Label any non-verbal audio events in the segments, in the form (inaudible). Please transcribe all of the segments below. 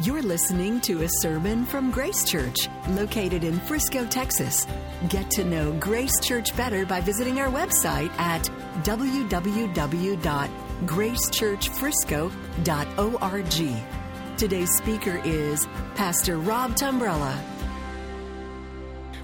You're listening to a sermon from Grace Church, located in Frisco, Texas. Get to know Grace Church better by visiting our website at www.gracechurchfrisco.org. Today's speaker is Pastor Rob Tumbrella.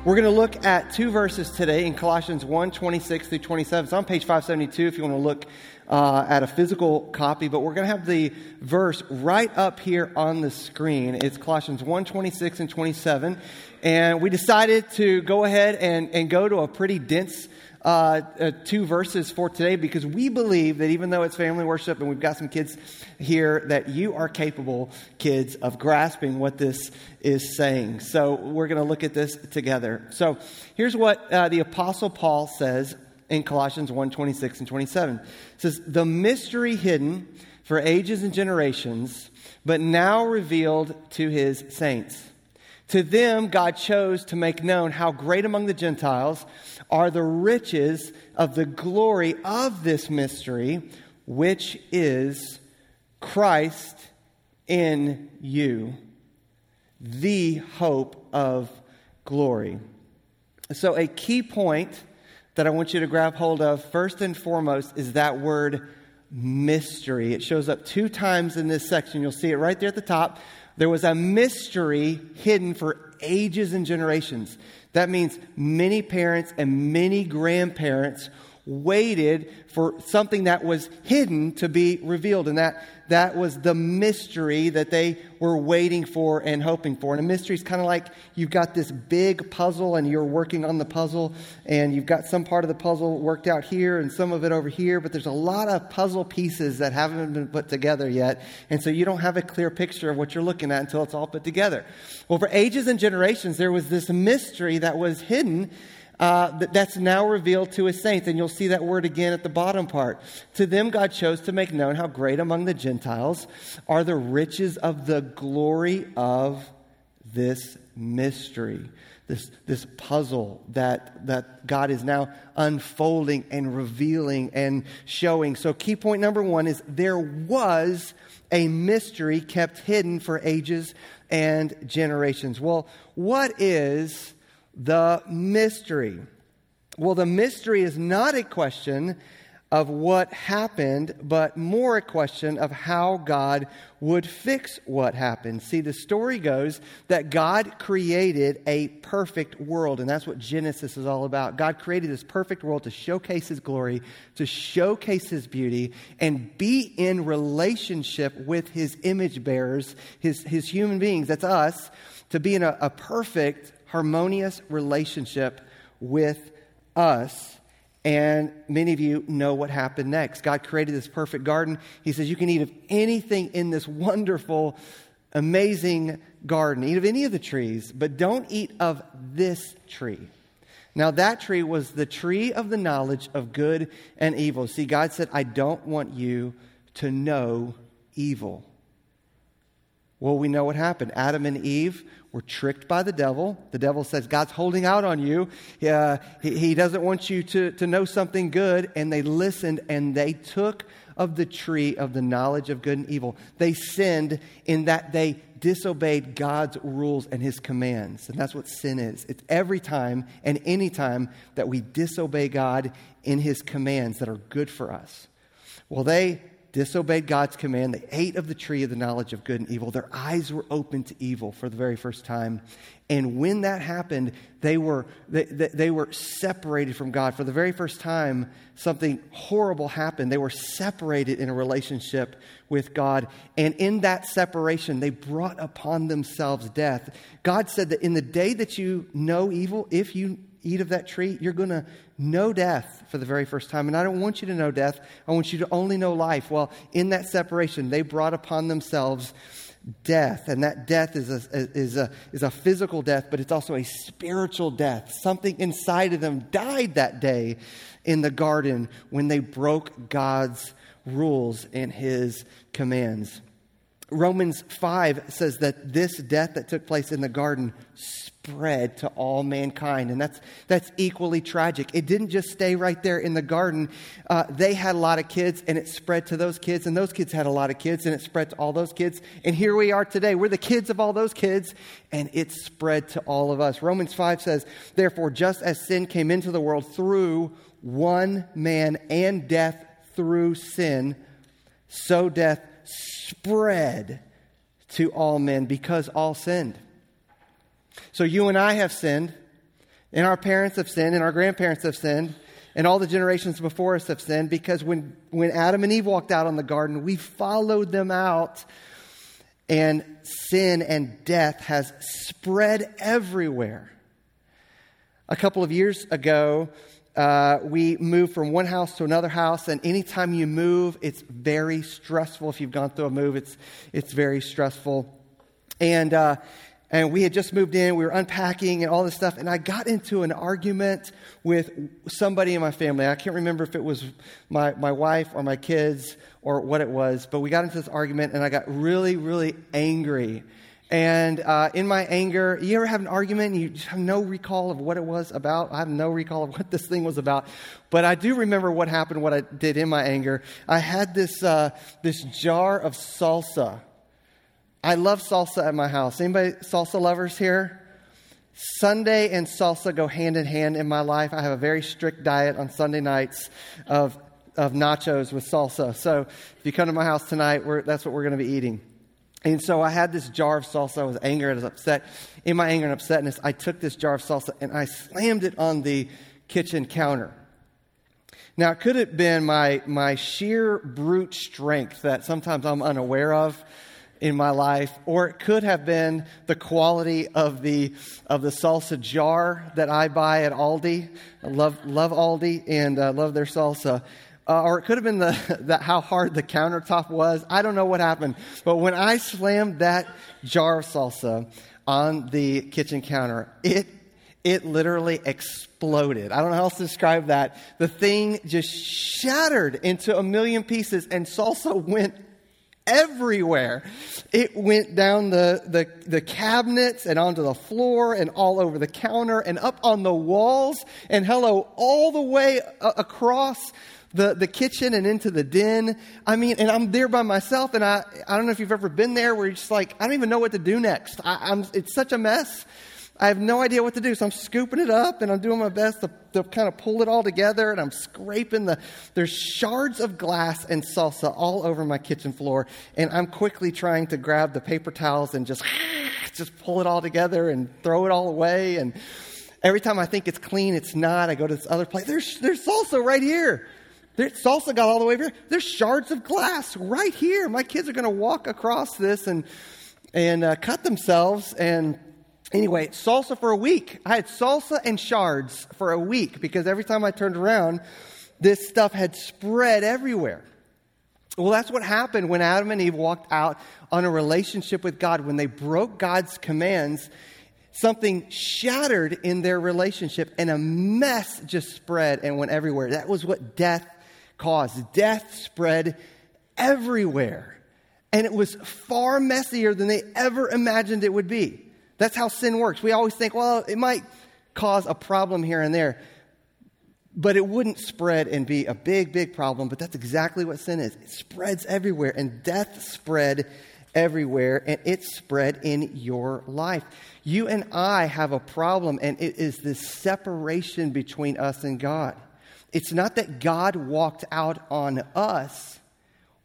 We're going to look at two verses today in Colossians 1 26 through 27. It's on page 572 if you want to look uh, at a physical copy, but we're going to have the verse right up here on the screen. It's Colossians 1 26 and 27. And we decided to go ahead and, and go to a pretty dense uh, uh, two verses for today because we believe that even though it's family worship and we've got some kids here, that you are capable, kids, of grasping what this is saying. So we're going to look at this together. So here's what uh, the Apostle Paul says in Colossians 1 26 and 27. It says, The mystery hidden for ages and generations, but now revealed to his saints. To them, God chose to make known how great among the Gentiles are the riches of the glory of this mystery, which is Christ in you, the hope of glory. So, a key point that I want you to grab hold of, first and foremost, is that word mystery. It shows up two times in this section. You'll see it right there at the top. There was a mystery hidden for ages and generations. That means many parents and many grandparents waited for something that was hidden to be revealed. And that, that was the mystery that they were waiting for and hoping for. And a mystery is kind of like you've got this big puzzle and you're working on the puzzle, and you've got some part of the puzzle worked out here and some of it over here, but there's a lot of puzzle pieces that haven't been put together yet. And so you don't have a clear picture of what you're looking at until it's all put together. Well, for ages and generations, there was this mystery that was hidden uh, that's now revealed to his saints. And you'll see that word again at the bottom part. To them, God chose to make known how great among the Gentiles are the riches of the glory of this mystery. This, this puzzle that, that God is now unfolding and revealing and showing. So, key point number one is there was a mystery kept hidden for ages and generations. Well, what is the mystery. Well, the mystery is not a question of what happened, but more a question of how God would fix what happened. See, the story goes that God created a perfect world, and that's what Genesis is all about. God created this perfect world to showcase His glory, to showcase His beauty, and be in relationship with His image bearers, His, his human beings. That's us, to be in a, a perfect harmonious relationship with us. And many of you know what happened next. God created this perfect garden. He says, You can eat of anything in this wonderful, amazing garden. Eat of any of the trees, but don't eat of this tree. Now, that tree was the tree of the knowledge of good and evil. See, God said, I don't want you to know evil. Well, we know what happened. Adam and Eve were tricked by the devil. The devil says, God's holding out on you. Uh, he, he doesn't want you to, to know something good. And they listened and they took of the tree of the knowledge of good and evil. They sinned in that they disobeyed God's rules and his commands. And that's what sin is. It's every time and any time that we disobey God in his commands that are good for us. Well, they disobeyed God's command. They ate of the tree of the knowledge of good and evil. Their eyes were open to evil for the very first time. And when that happened, they were, they, they were separated from God. For the very first time, something horrible happened. They were separated in a relationship with God. And in that separation, they brought upon themselves death. God said that in the day that you know evil, if you eat of that tree, you're going to know death for the very first time. And I don't want you to know death. I want you to only know life. Well, in that separation, they brought upon themselves death. And that death is a, is a, is a physical death, but it's also a spiritual death. Something inside of them died that day in the garden when they broke God's rules and his commands. Romans 5 says that this death that took place in the garden spread to all mankind. And that's, that's equally tragic. It didn't just stay right there in the garden. Uh, they had a lot of kids, and it spread to those kids, and those kids had a lot of kids, and it spread to all those kids. And here we are today. We're the kids of all those kids, and it spread to all of us. Romans 5 says, Therefore, just as sin came into the world through one man and death through sin, so death spread to all men because all sinned. So you and I have sinned, and our parents have sinned, and our grandparents have sinned, and all the generations before us have sinned because when, when Adam and Eve walked out on the garden, we followed them out, and sin and death has spread everywhere. A couple of years ago, uh, we moved from one house to another house, and anytime you move, it's very stressful. If you've gone through a move, it's, it's very stressful. And, uh, and we had just moved in, we were unpacking and all this stuff, and I got into an argument with somebody in my family. I can't remember if it was my, my wife or my kids or what it was, but we got into this argument, and I got really, really angry. And uh, in my anger, you ever have an argument and you have no recall of what it was about? I have no recall of (laughs) what this thing was about. But I do remember what happened, what I did in my anger. I had this, uh, this jar of salsa. I love salsa at my house. Anybody salsa lovers here? Sunday and salsa go hand in hand in my life. I have a very strict diet on Sunday nights of, of nachos with salsa. So if you come to my house tonight, that's what we're going to be eating. And so I had this jar of salsa. I was angry. I was upset. In my anger and upsetness, I took this jar of salsa and I slammed it on the kitchen counter. Now, could it have been my, my sheer brute strength that sometimes I'm unaware of in my life, or it could have been the quality of the, of the salsa jar that I buy at Aldi. I love, love Aldi and uh, love their salsa uh, or it could have been the, (laughs) how hard the countertop was. I don't know what happened. But when I slammed that jar of salsa on the kitchen counter, it, it literally exploded. I don't know how else to describe that. The thing just shattered into a million pieces, and salsa went everywhere. It went down the, the, the, cabinets and onto the floor and all over the counter and up on the walls and hello, all the way across the, the kitchen and into the den. I mean, and I'm there by myself, and I, I don't know if you've ever been there where you're just like, I don't even know what to do next. I, am it's such a mess. I have no idea what to do. So I'm scooping it up and I'm doing my best to, to kind of pull it all together and I'm scraping the, there's shards of glass and salsa all over my kitchen floor. And I'm quickly trying to grab the paper towels and just, (sighs) just pull it all together and throw it all away. And every time I think it's clean, it's not. I go to this other place. There's, there's salsa right here. There's salsa got all the way over here. There's shards of glass right here. My kids are going to walk across this and, and uh, cut themselves. And anyway, salsa for a week. I had salsa and shards for a week because every time I turned around, this stuff had spread everywhere. Well, that's what happened when Adam and Eve walked out on a relationship with God. When they broke God's commands, something shattered in their relationship and a mess just spread and went everywhere. That was what death caused. Death spread everywhere. And it was far messier than they ever imagined it would be. That's how sin works. We always think, well, it might cause a problem here and there, but it wouldn't spread and be a big, big problem. But that's exactly what sin is it spreads everywhere, and death spread everywhere, and it spread in your life. You and I have a problem, and it is this separation between us and God. It's not that God walked out on us,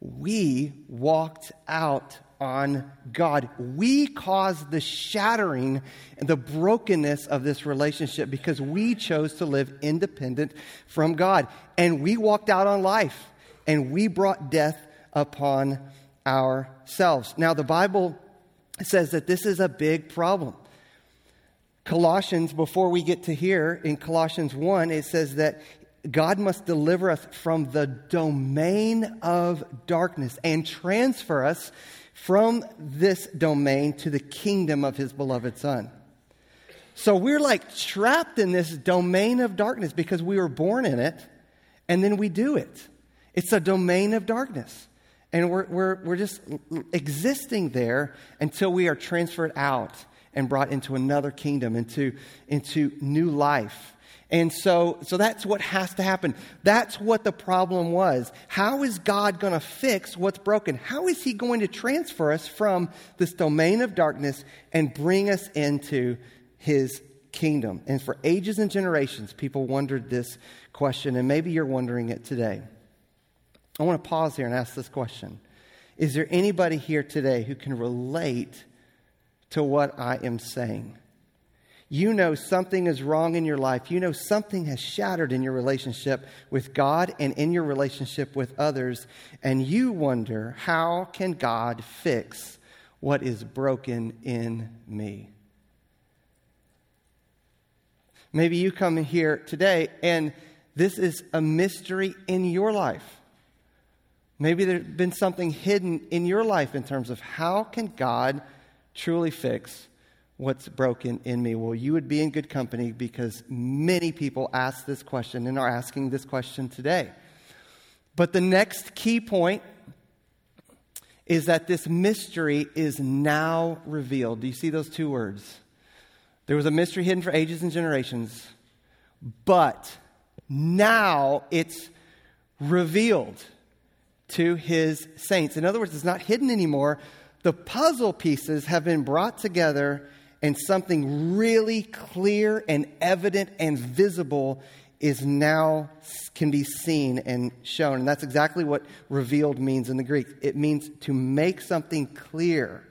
we walked out on God. We caused the shattering and the brokenness of this relationship because we chose to live independent from God. And we walked out on life and we brought death upon ourselves. Now, the Bible says that this is a big problem. Colossians, before we get to here, in Colossians 1, it says that God must deliver us from the domain of darkness and transfer us from this domain to the kingdom of his beloved Son. So we're like trapped in this domain of darkness because we were born in it and then we do it. It's a domain of darkness. And we're, we're, we're just existing there until we are transferred out and brought into another kingdom, into, into new life. And so, so that's what has to happen. That's what the problem was. How is God going to fix what's broken? How is He going to transfer us from this domain of darkness and bring us into His kingdom? And for ages and generations, people wondered this question, and maybe you're wondering it today. I want to pause here and ask this question Is there anybody here today who can relate to what I am saying? You know something is wrong in your life. You know something has shattered in your relationship with God and in your relationship with others. And you wonder, how can God fix what is broken in me? Maybe you come here today and this is a mystery in your life. Maybe there's been something hidden in your life in terms of how can God truly fix what's broken in me? Well, you would be in good company because many people ask this question and are asking this question today. But the next key point is that this mystery is now revealed. Do you see those two words? There was a mystery hidden for ages and generations, but now it's revealed to his saints. In other words, it's not hidden anymore. The puzzle pieces have been brought together and something really clear and evident and visible is now can be seen and shown. And that's exactly what revealed means in the Greek. It means to make something clear.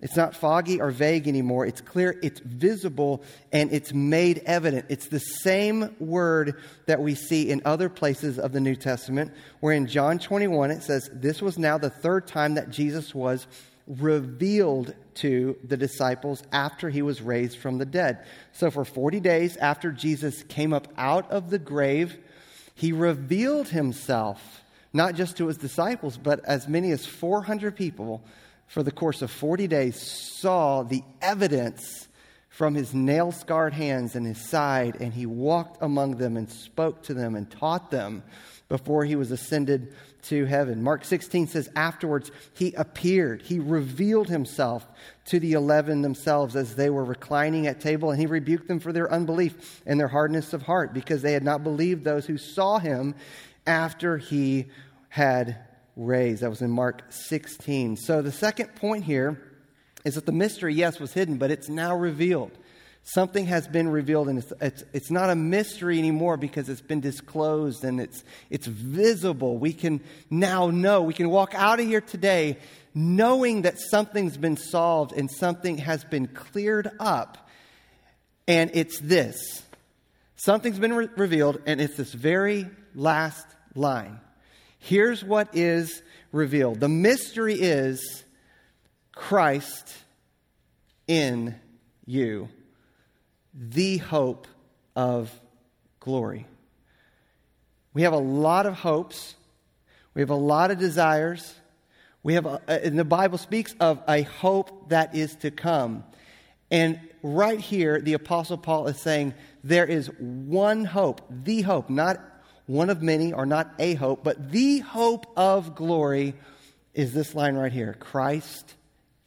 It's not foggy or vague anymore. It's clear, it's visible, and it's made evident. It's the same word that we see in other places of the New Testament, where in John 21 it says, This was now the third time that Jesus was revealed to the disciples after he was raised from the dead. So, for 40 days after Jesus came up out of the grave, he revealed himself not just to his disciples, but as many as 400 people for the course of 40 days saw the evidence from his nail scarred hands and his side, and he walked among them and spoke to them and taught them before he was ascended to heaven. Mark 16 says, Afterwards, he appeared. He revealed himself to the eleven themselves as they were reclining at table, and he rebuked them for their unbelief and their hardness of heart because they had not believed those who saw him after he had raised. That was in Mark 16. So the second point here is that the mystery, yes, was hidden, but it's now revealed. Something has been revealed, and it's, it's, it's, not a mystery anymore because it's been disclosed and it's, it's visible. We can now know. We can walk out of here today knowing that something's been solved and something has been cleared up. And it's this something's been re- revealed, and it's this very last line. Here's what is revealed the mystery is Christ in you the hope of glory. We have a lot of hopes. We have a lot of desires. We have, a, and the Bible speaks of a hope that is to come. And right here, the Apostle Paul is saying there is one hope, the hope, not one of many or not a hope, but the hope of glory is this line right here Christ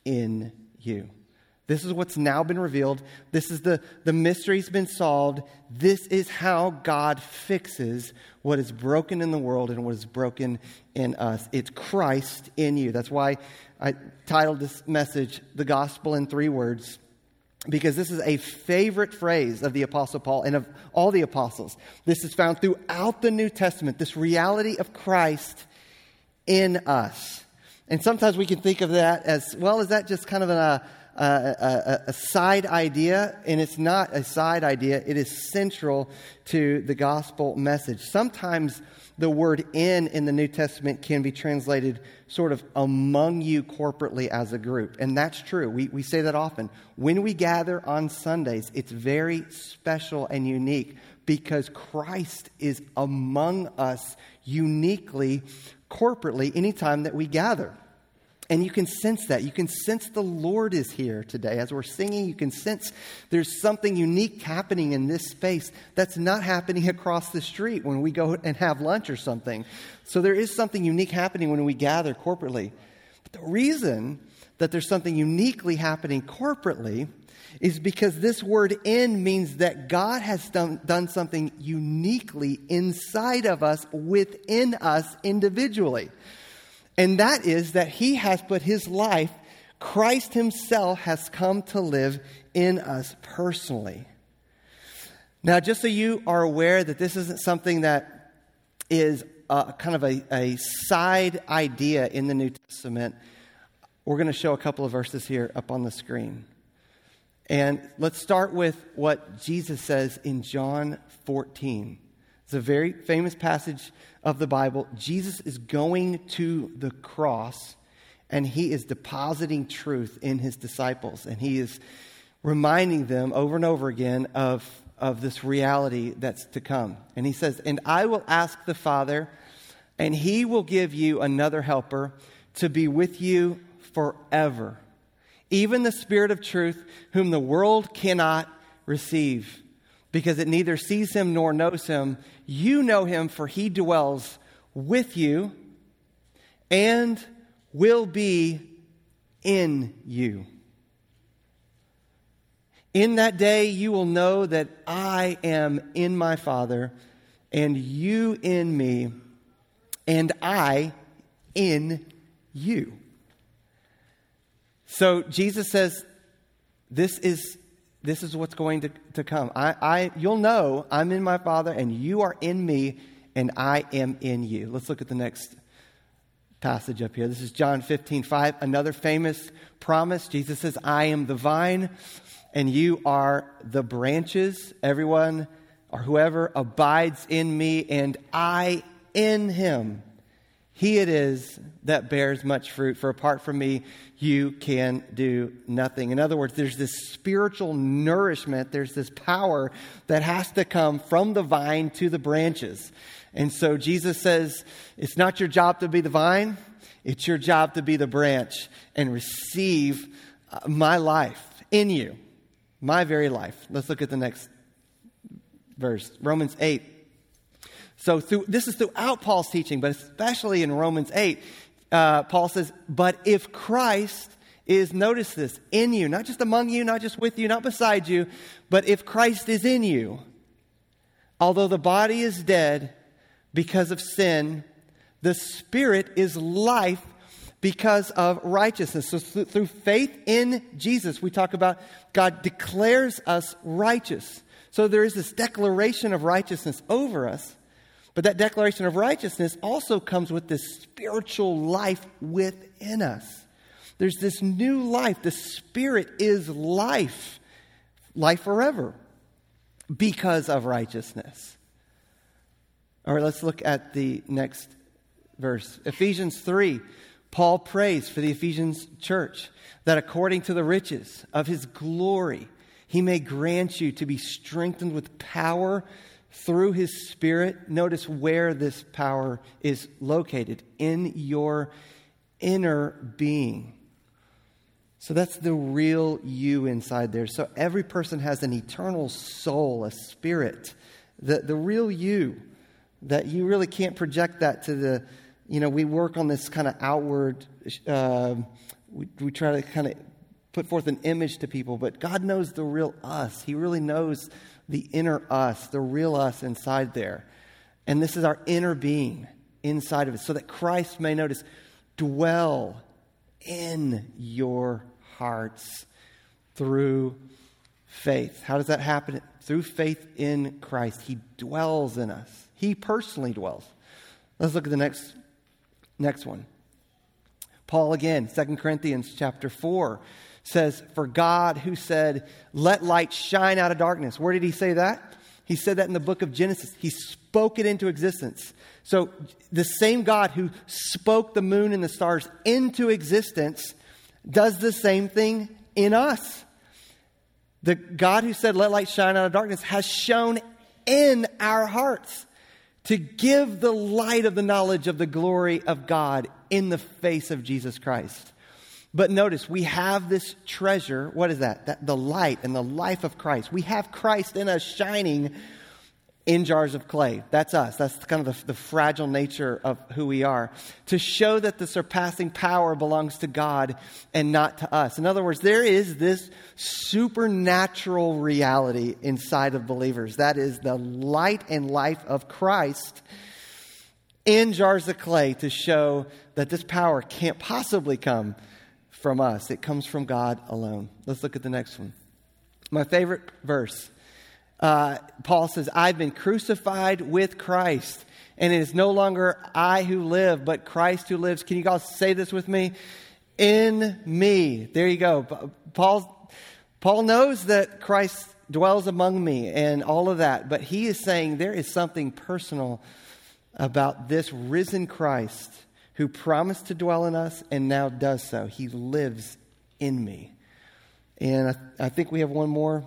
in you. This is what's now been revealed. This is the, the mystery's been solved. This is how God fixes what is broken in the world and what is broken in us. It's Christ in you. That's why I titled this message, The Gospel in Three Words, because this is a favorite phrase of the Apostle Paul and of all the apostles. This is found throughout the New Testament, this reality of Christ in us. And sometimes we can think of that as well, is that just kind of a a, a, side idea, and it's not a side idea, it is central to the gospel message. Sometimes the word in in the New Testament can be translated sort of among you corporately as a group. And that's true. We, we say that often. When we gather on Sundays, it's very special and unique because Christ is among us uniquely, corporately, anytime that we gather. And you can sense that. You can sense the Lord is here today. As we're singing, you can sense there's something unique happening in this space that's not happening (laughs) across the street when we go and have lunch or something. So there is something unique happening when we gather corporately. But the reason that there's something uniquely happening corporately is because this word in means that God has done, done something uniquely inside of us, within us individually. And that is that he has put his life, Christ himself has come to live in us personally. Now, just so you are aware that this isn't something that is kind of a, a side idea in the New Testament, we're going to show a couple of verses here up on the screen. And let's start with what Jesus says in John 14. It's a very famous passage of the Bible. Jesus is going to the cross and he is depositing truth in his disciples. And he is reminding them over and over again of, of this reality that's to come. And he says, And I will ask the Father, and he will give you another helper to be with you forever even the Spirit of truth, whom the world cannot receive, because it neither sees him nor knows him. You know him, for he dwells with you and will be in you. In that day, you will know that I am in my Father, and you in me, and I in you. So Jesus says, This is, this is what's going to, to come. I, I, you'll know I'm in my Father, and you are in me, and I am in you. Let's look at the next passage up here. This is John 15, 5, another famous promise. Jesus says, I am the vine, and you are the branches. Everyone or whoever abides in me, and I in him he it is that bears much fruit, for apart from me, you can do nothing. In other words, there's this spiritual nourishment, there's this power that has to come from the vine to the branches. And so Jesus says, it's not your job to be the vine, it's your job to be the branch and receive uh, my life in you, my very life. Let's look at the next verse Romans 8 so through, this is throughout Paul's teaching, but especially in Romans 8, uh, Paul says, But if Christ is, notice this, in you, not just among you, not just with you, not beside you, but if Christ is in you, although the body is dead because of sin, the spirit is life because of righteousness. So through faith in Jesus, we talk about God declares us righteous. So there is this declaration of righteousness over us. But that declaration of righteousness also comes with this spiritual life within us. There's this new life. The Spirit is life, life forever, because of righteousness. All right, let's look at the next verse. Ephesians 3. Paul prays for the Ephesians church that according to the riches of his glory, he may grant you to be strengthened with power through his spirit. Notice where this power is located in your inner being. So that's the real you inside there. So every person has an eternal soul, a spirit, the, the real you, that you really can't project that to the, you know, we work on this kind of outward, uh, we, we try to kind of put forth an image to people, but God knows the real us. He really knows the inner us, the real us inside there. And this is our inner being inside of us, so that Christ may notice, dwell in your hearts through faith. How does that happen? Through faith in Christ. He dwells in us. He personally dwells. Let's look at the next, next one. Paul again, 2 Corinthians chapter 4 says, For God who said, Let light shine out of darkness. Where did he say that? He said that in the book of Genesis. He spoke it into existence. So the same God who spoke the moon and the stars into existence does the same thing in us. The God who said, Let light shine out of darkness, has shown in our hearts to give the light of the knowledge of the glory of God in the face of Jesus Christ. But notice, we have this treasure. What is that? that? The light and the life of Christ. We have Christ in us shining in jars of clay. That's us. That's kind of the, the, fragile nature of who we are. To show that the surpassing power belongs to God and not to us. In other words, there is this supernatural reality inside of believers. That is the light and life of Christ in jars of clay to show that this power can't possibly come from us. It comes from God alone. Let's look at the next one. My favorite verse uh, Paul says, I've been crucified with Christ, and it is no longer I who live, but Christ who lives. Can you guys say this with me? In me. There you go. Paul, Paul knows that Christ dwells among me and all of that, but he is saying there is something personal about this risen Christ who promised to dwell in us and now does so. He lives in me. And I, I think we have one more.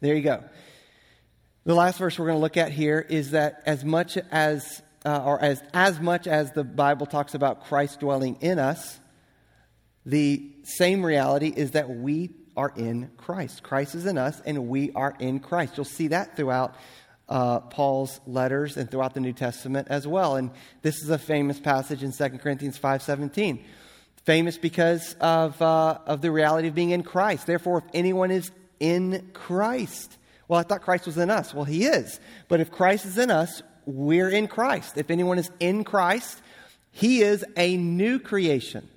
There you go. The last verse we're going to look at here is that as much as, uh, or as, as much as the Bible talks about Christ dwelling in us, the same reality is that we are in Christ. Christ is in us, and we are in Christ. You'll see that throughout uh, Paul's letters and throughout the New Testament as well. And this is a famous passage in 2 Corinthians 5.17. Famous because of, uh, of the reality of being in Christ. Therefore, if anyone is in Christ. Well, I thought Christ was in us. Well, he is. But if Christ is in us, we're in Christ. If anyone is in Christ, he is a new creation.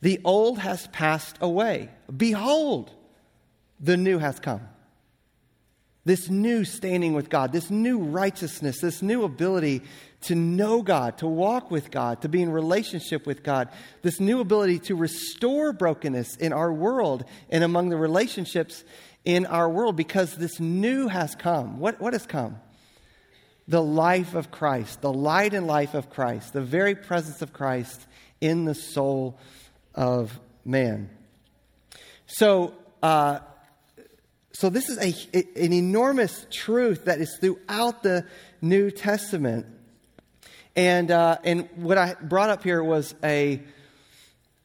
The old has passed away. Behold, the new has come. This new standing with God, this new righteousness, this new ability to know God, to walk with God, to be in relationship with God, this new ability to restore brokenness in our world and among the relationships in our world because this new has come. What, what has come? The life of Christ, the light and life of Christ, the very presence of Christ in the soul of man. So, uh, so this is a, an enormous truth that is throughout the New Testament. And, uh, and what I brought up here was a,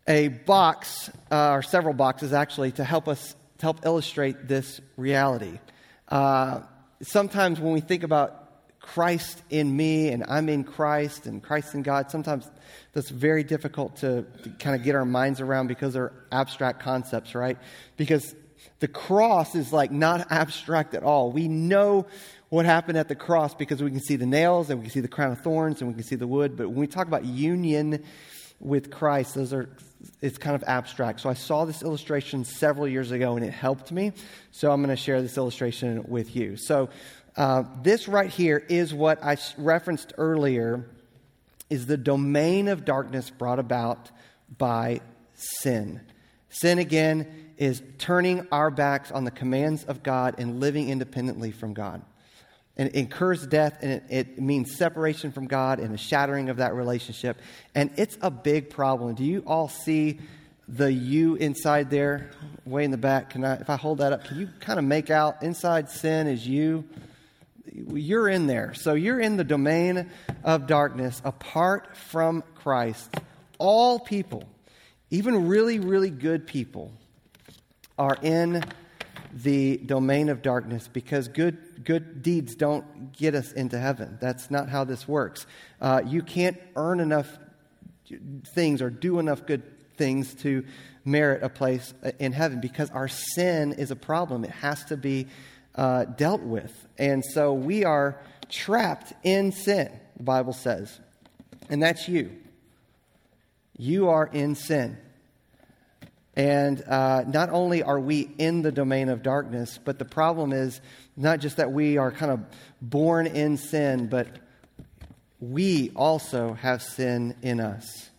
a box, uh, or several boxes actually, to help us to help illustrate this reality. Uh, sometimes when we think about Christ in me and I'm in Christ and Christ in God, sometimes that's very difficult to, to kind of get our minds around because they're abstract concepts, right? Because the cross is like not abstract at all. We know what happened at the cross because we can see the nails and we can see the crown of thorns and we can see the wood. But when we talk about union with Christ, those are it's kind of abstract. So I saw this illustration several years ago and it helped me. So I'm going to share this illustration with you. So uh, this right here is what I referenced earlier is the domain of darkness brought about by sin. Sin again is turning our backs on the commands of God and living independently from God and it incurs death and it, it, means separation from God and a shattering of that relationship. And it's a big problem. Do you all see the you inside there, way in the back? Can I, if I hold that up, can you kind of make out inside sin is you? You're in there. So you're in the domain of darkness apart from Christ. All people, even really, really good people, are in the domain of darkness because good, good deeds don't get us into heaven. That's not how this works. Uh, you can't earn enough things or do enough good things to merit a place uh, in heaven because our sin is a problem. It has to be uh, dealt with. And so we are trapped in sin, the Bible says. And that's you. You are in sin. And uh, not only are we in the domain of darkness, but the problem is not just that we are kind of born in sin, but we also have sin in us.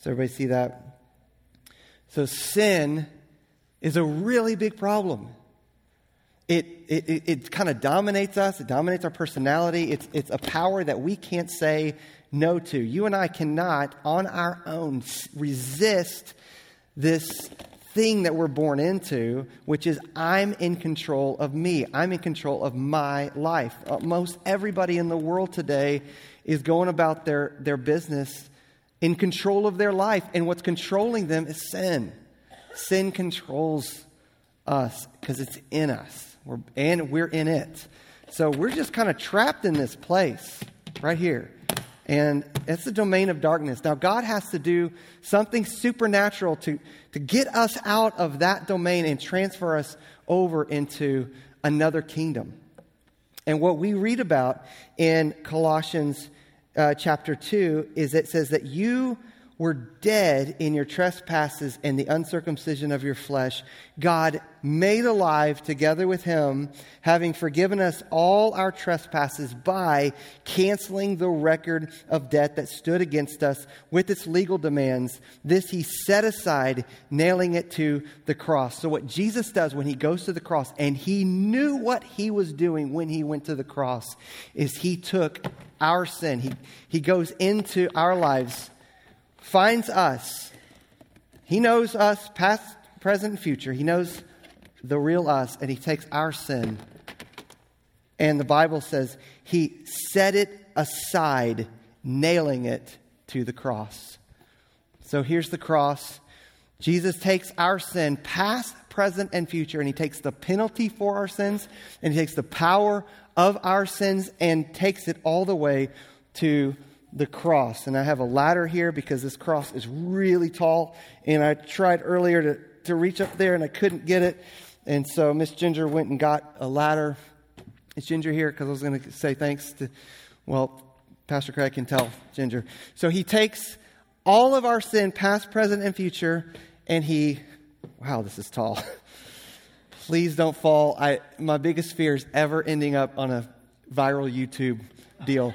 So, everybody see that? So, sin is a really big problem. It, it, it, it kind of dominates us, it dominates our personality. It's, it's a power that we can't say no to. You and I cannot, on our own, resist this thing that we're born into, which is I'm in control of me. I'm in control of my life. Uh, most everybody in the world today is going about their, their business in control of their life, and what's controlling them is sin. Sin controls us because it's in us, we're, and we're in it. So we're just kind of trapped in this place right here. And it's the domain of darkness. Now, God has to do something supernatural to, to get us out of that domain and transfer us over into another kingdom. And what we read about in Colossians uh, chapter 2 is it says that you were dead in your trespasses and the uncircumcision of your flesh, God made alive together with him, having forgiven us all our trespasses by canceling the record of debt that stood against us with its legal demands. This he set aside, nailing it to the cross. So, what Jesus does when he goes to the cross, and he knew what he was doing when he went to the cross, is he took our sin, he, he goes into our lives finds us. He knows us, past, present, future. He knows the real us, and He takes our sin. And the Bible says He set it aside, nailing it to the cross. So here's the cross. Jesus takes our sin, past, present, and future, and He takes the penalty for our sins, and He takes the power of our sins, and takes it all the way to the cross. And I have a ladder here because this cross is really tall. And I tried earlier to, to reach up there and I couldn't get it. And so Miss Ginger went and got a ladder. Is Ginger here? Because I was going to say thanks to, well, Pastor Craig can tell Ginger. So he takes all of our sin, past, present, and future, and he, wow, this is tall. (laughs) Please don't fall. I, my biggest fear is ever ending up on a viral YouTube deal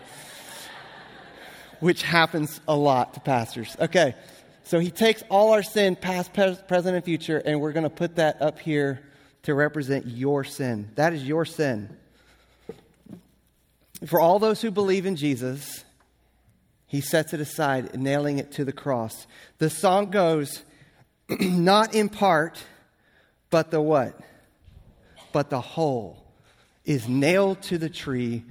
which happens a lot to pastors. Okay, so he takes all our sin, past, present, and future, and we're going to put that up here to represent your sin. That is your sin. For all those who believe in Jesus, he sets it aside, nailing it to the cross. The song goes, (clears throat) not in part, but the what? But the whole is nailed to the tree,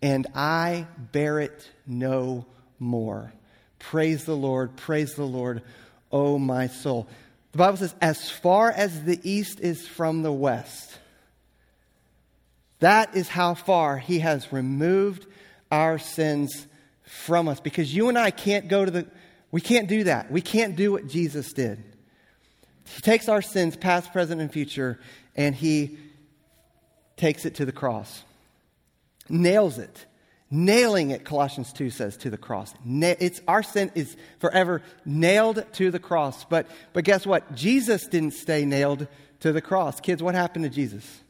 and I bear it no more. Praise the Lord, praise the Lord, O my soul. The Bible says, as far as the east is from the west, that is how far He has removed our sins from us. Because you and I can't go to the, we can't do that. We can't do what Jesus did. He takes our sins, past, present, and future, and He takes it to the cross, nails it nailing it colossians 2 says to the cross. It's our sin is forever nailed to the cross. But but guess what? Jesus didn't stay nailed to the cross. Kids what happened to jesus?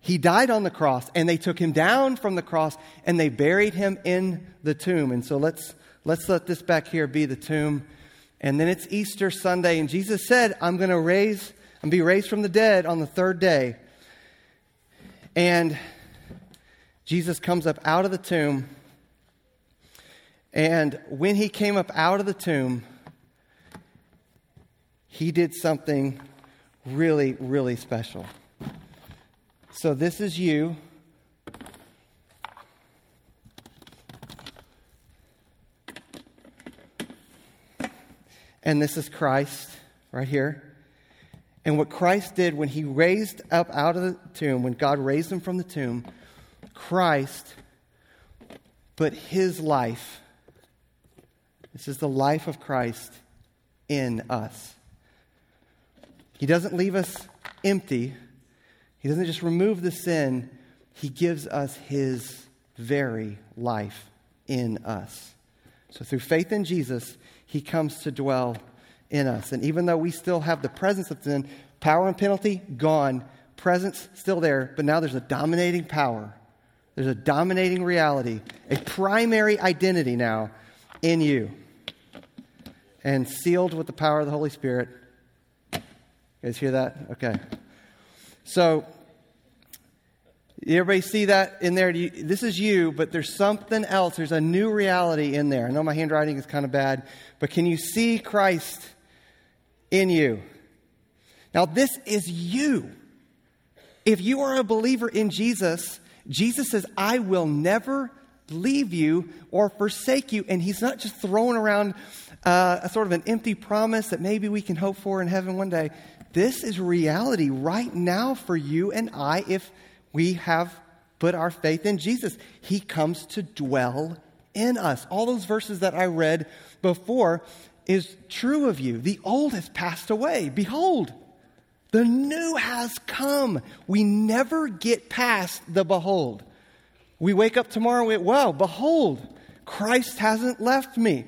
He died on the cross and they took him down from the cross and they buried him in the tomb. And so let's let's let this back here be the tomb. And then it's easter sunday and jesus said i'm going to raise and be raised from the dead on the third day. And Jesus comes up out of the tomb. And when he came up out of the tomb, he did something really, really special. So, this is you. And this is Christ right here. And what Christ did when he raised up out of the tomb, when God raised him from the tomb, Christ but his life, this is the life of Christ in us. He doesn't leave us empty, he doesn't just remove the sin, he gives us his very life in us. So through faith in Jesus, he comes to dwell in us. And even though we still have the presence of sin, power and penalty gone, presence still there, but now there's a dominating power there's a dominating reality, a primary identity now in you, and sealed with the power of the Holy Spirit. You guys hear that? Okay. So, everybody see that in there? You, this is you, but there's something else. There's a new reality in there. I know my handwriting is kind of bad, but can you see Christ in you? Now, this is you. If you are a believer in Jesus, Jesus says, I will never leave you or forsake you. And He's not just throwing around uh, a sort of an empty promise that maybe we can hope for in heaven one day. This is reality right now for you and I if we have put our faith in Jesus. He comes to dwell in us. All those verses that I read before is true of you. The old has passed away. Behold, the new has come. We never get past the behold. We wake up tomorrow and we, wow, behold, Christ hasn't left me.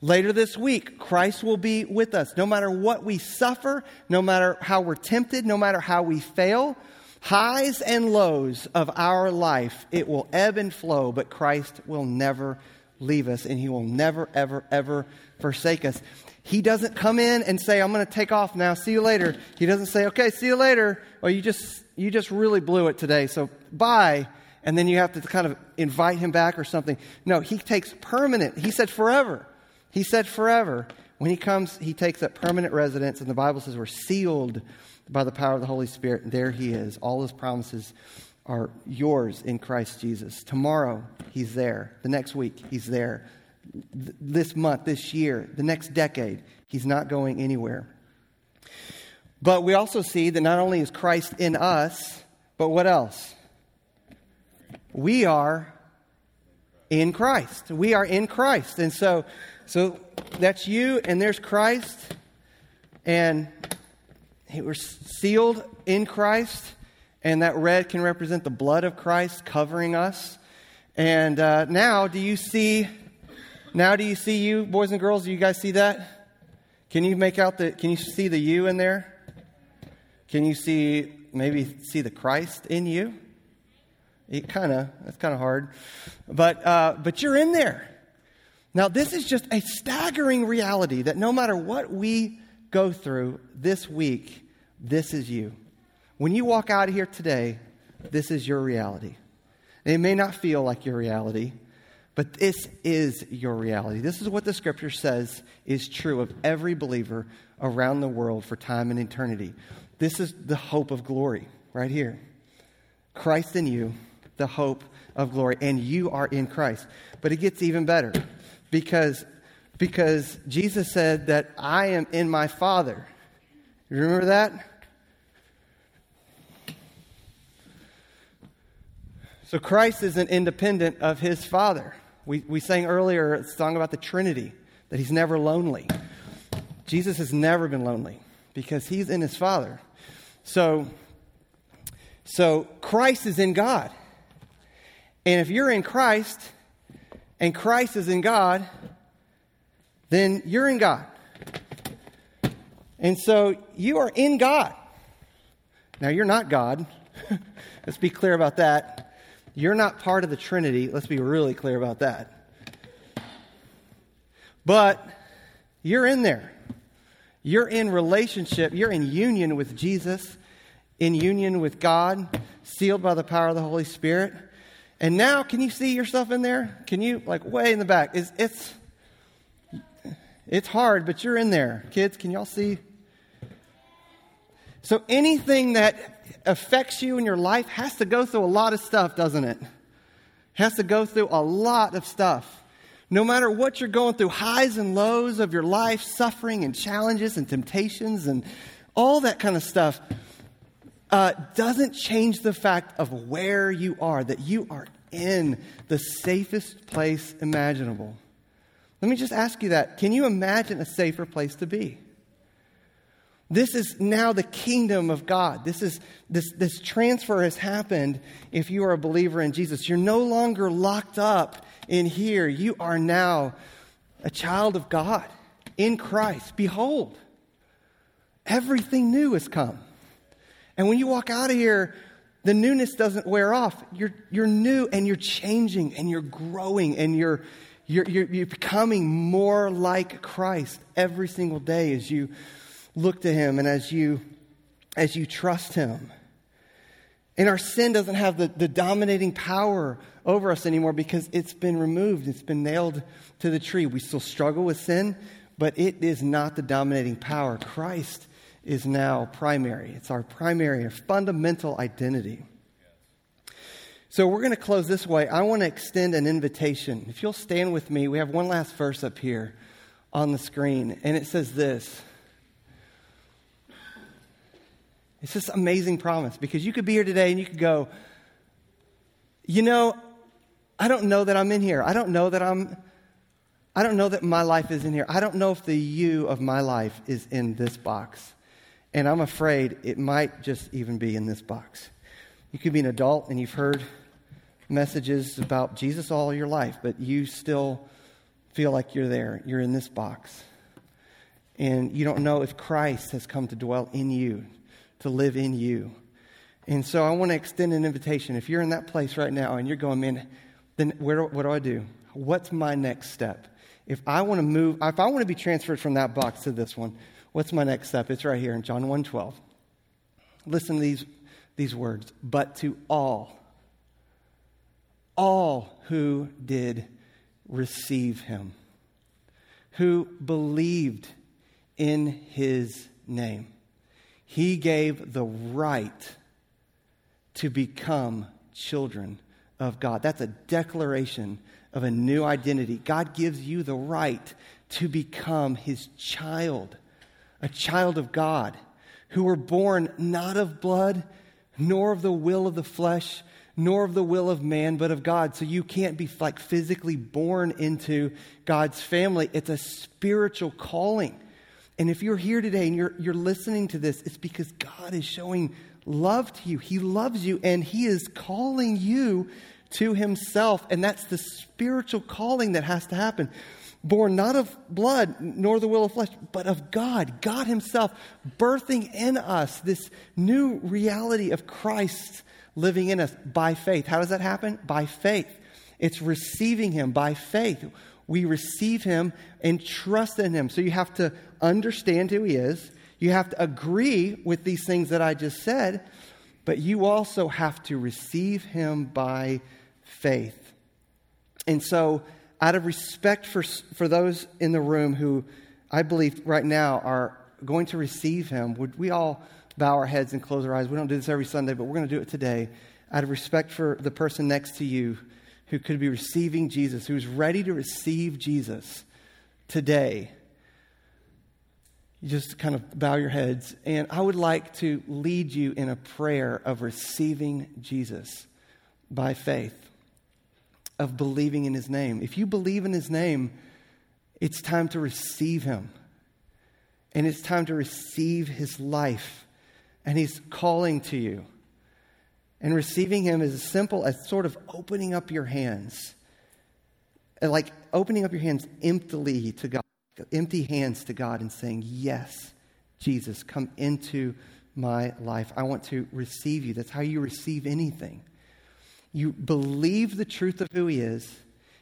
Later this week, Christ will be with us. No matter what we suffer, no matter how we're tempted, no matter how we fail, highs and lows of our life, it will ebb and flow, but Christ will never leave us and he will never, ever, ever forsake us. He doesn't come in and say, I'm going to take off now. See you later. He doesn't say, okay, see you later. Or you just, you just really blew it today. So bye. And then you have to kind of invite him back or something. No, he takes permanent. He said forever. He said forever. When he comes, he takes up permanent residence. And the Bible says we're sealed by the power of the Holy Spirit. And there he is. All his promises are yours in Christ Jesus. Tomorrow, he's there. The next week, he's there. This month, this year, the next decade, he's not going anywhere. But we also see that not only is Christ in us, but what else? We are in Christ. We are in Christ. And so, so that's you, and there's Christ, and we're sealed in Christ and that red can represent the blood of Christ covering us. And uh, now, do you see? Now, do you see you, boys and girls? Do you guys see that? Can you make out the? Can you see the you in there? Can you see maybe see the Christ in you? It kind of that's kind of hard, but uh, but you're in there. Now, this is just a staggering reality that no matter what we go through this week, this is you. When you walk out of here today, this is your reality. It may not feel like your reality, but this is your reality. This is what the scripture says is true of every believer around the world for time and eternity. This is the hope of glory right here. Christ in you, the hope of glory, and you are in Christ. But it gets even better because, because Jesus said that I am in my Father. You remember that? So Christ isn't independent of his Father. We, we sang earlier a song about the Trinity, that he's never lonely. Jesus has never been lonely because he's in his Father. So, so Christ is in God. And if you're in Christ and Christ is in God, then you're in God. And so you are in God. Now, you're not God. (laughs) Let's be clear about that. You're not part of the Trinity. Let's be really clear about that. But you're in there. You're in relationship. You're in union with Jesus, in union with God, sealed by the power of the Holy Spirit. And now, can you see yourself in there? Can you, like, way in the back? It's, it's, it's hard, but you're in there. Kids, can y'all see? So anything that affects you in your life has to go through a lot of stuff, doesn't it? Has to go through a lot of stuff. No matter what you're going through, highs and lows of your life, suffering and challenges and temptations and all that kind of stuff, uh, doesn't change the fact of where you are, that you are in the safest place imaginable. Let me just ask you that. Can you imagine a safer place to be? This is now the kingdom of God. This, is, this, this transfer has happened if you are a believer in Jesus. You're no longer locked up in here. You are now a child of God in Christ. Behold, everything new has come. And when you walk out of here, the newness doesn't wear off. You're, you're new and you're changing and you're growing and you're, you're, you're, you're becoming more like Christ every single day as you look to him and as you as you trust him. And our sin doesn't have the, the dominating power over us anymore because it's been removed. It's been nailed to the tree. We still struggle with sin, but it is not the dominating power. Christ is now primary. It's our primary, our fundamental identity. So we're going to close this way. I want to extend an invitation. If you'll stand with me, we have one last verse up here on the screen, and it says this. It's this amazing promise because you could be here today and you could go, you know, I don't know that I'm in here. I don't know that I'm I don't know that my life is in here. I don't know if the you of my life is in this box. And I'm afraid it might just even be in this box. You could be an adult and you've heard messages about Jesus all your life, but you still feel like you're there. You're in this box. And you don't know if Christ has come to dwell in you, to live in you. And so I want to extend an invitation. If you're in that place right now and you're going, man, then where, what do I do? What's my next step? If I want to move, if I want to be transferred from that box to this one, what's my next step? It's right here in John 1:12. Listen to these, these words. But to all, all who did receive him, who believed in his name, he gave the right to become children of God. That's a declaration of a new identity. God gives you the right to become his child, a child of God, who were born not of blood, nor of the will of the flesh, nor of the will of man, but of God. So you can't be like physically born into God's family. It's a spiritual calling. And if you're here today and you're, you're listening to this, it's because God is showing love to you. He loves you and He is calling you to himself. And that's the spiritual calling that has to happen. Born not of blood, nor the will of flesh, but of God, God Himself, birthing in us this new reality of Christ living in us by faith. How does that happen? By faith. It's receiving Him by faith. We receive Him and trust in Him. So you have to understand who He is. You have to agree with these things that I just said, but you also have to receive Him by faith. And so, out of respect for, for those in the room who I believe right now are going to receive him, would we all bow our heads and close our eyes? We don't do this every Sunday, but we're going to do it today. Out of respect for the person next to you who could be receiving Jesus, who's ready to receive Jesus today, you just kind of bow your heads. And I would like to lead you in a prayer of receiving Jesus by faith of believing in his name. If you believe in his name, it's time to receive him. And it's time to receive his life. And he's calling to you. And receiving him is as simple as sort of opening up your hands. Like opening up your hands emptily to God, empty hands to God, and saying, Yes, Jesus, come into my life. I want to receive you. That's how you receive anything you believe the truth of who he is,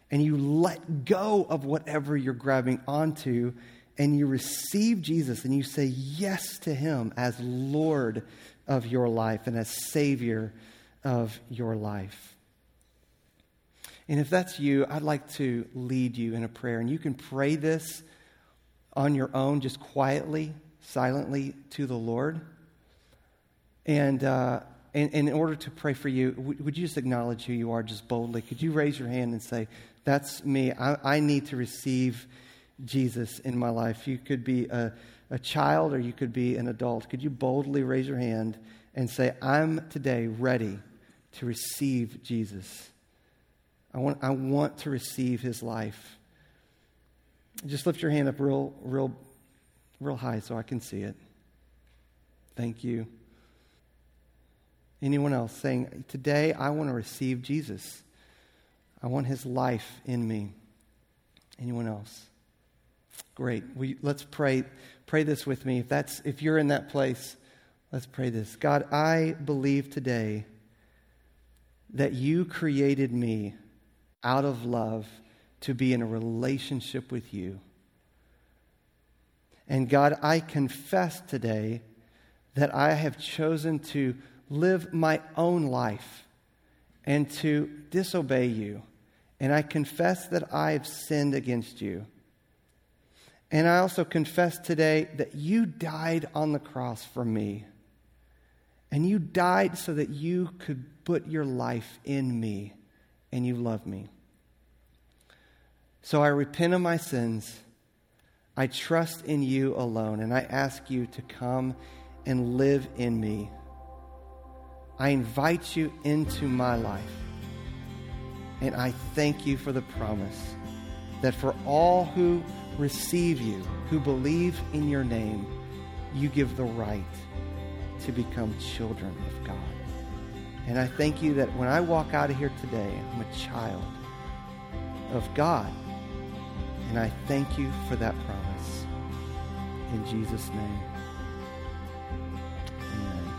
and you let go of whatever you're grabbing onto, and you receive Jesus and you say yes to him as Lord of your life and as Savior of your life. And if that's you, I'd like to lead you in a prayer. And you can pray this on your own, just quietly, silently to the Lord. And uh, and, and, in order to pray for you, would you just acknowledge who you are just boldly? Could you raise your hand and say, That's me. I, I need to receive Jesus in my life. You could be a, a child or you could be an adult. Could you boldly raise your hand and say, I'm today ready to receive Jesus? I want, I want to receive his life. Just lift your hand up real, real, real high so I can see it. Thank you. Anyone else saying, Today I want to receive Jesus? I want his life in me. Anyone else? Great. We, let's pray. Pray this with me. If, that's, if you're in that place, let's pray this. God, I believe today that you created me out of love to be in a relationship with you. And God, I confess today that I have chosen to live my own life and to disobey you. And I confess that I have sinned against you. And I also confess today that you died on the cross for me. And you died so that you could put your life in me, and you love me. So I repent of my sins. I trust in you alone, and I ask you to come and live in me. I invite you into my life. And I thank you for the promise that for all who receive you, who believe in your name, you give the right to become children of God. And I thank you that when I walk out of here today, I'm a child of God. And I thank you for that promise. In Jesus' name. Amen.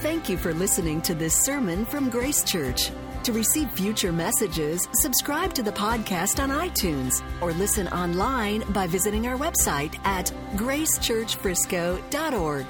Thank you for listening to this sermon from Grace Church. To receive future messages, subscribe to the podcast on iTunes or listen online by visiting our website at gracechurchfrisco.org.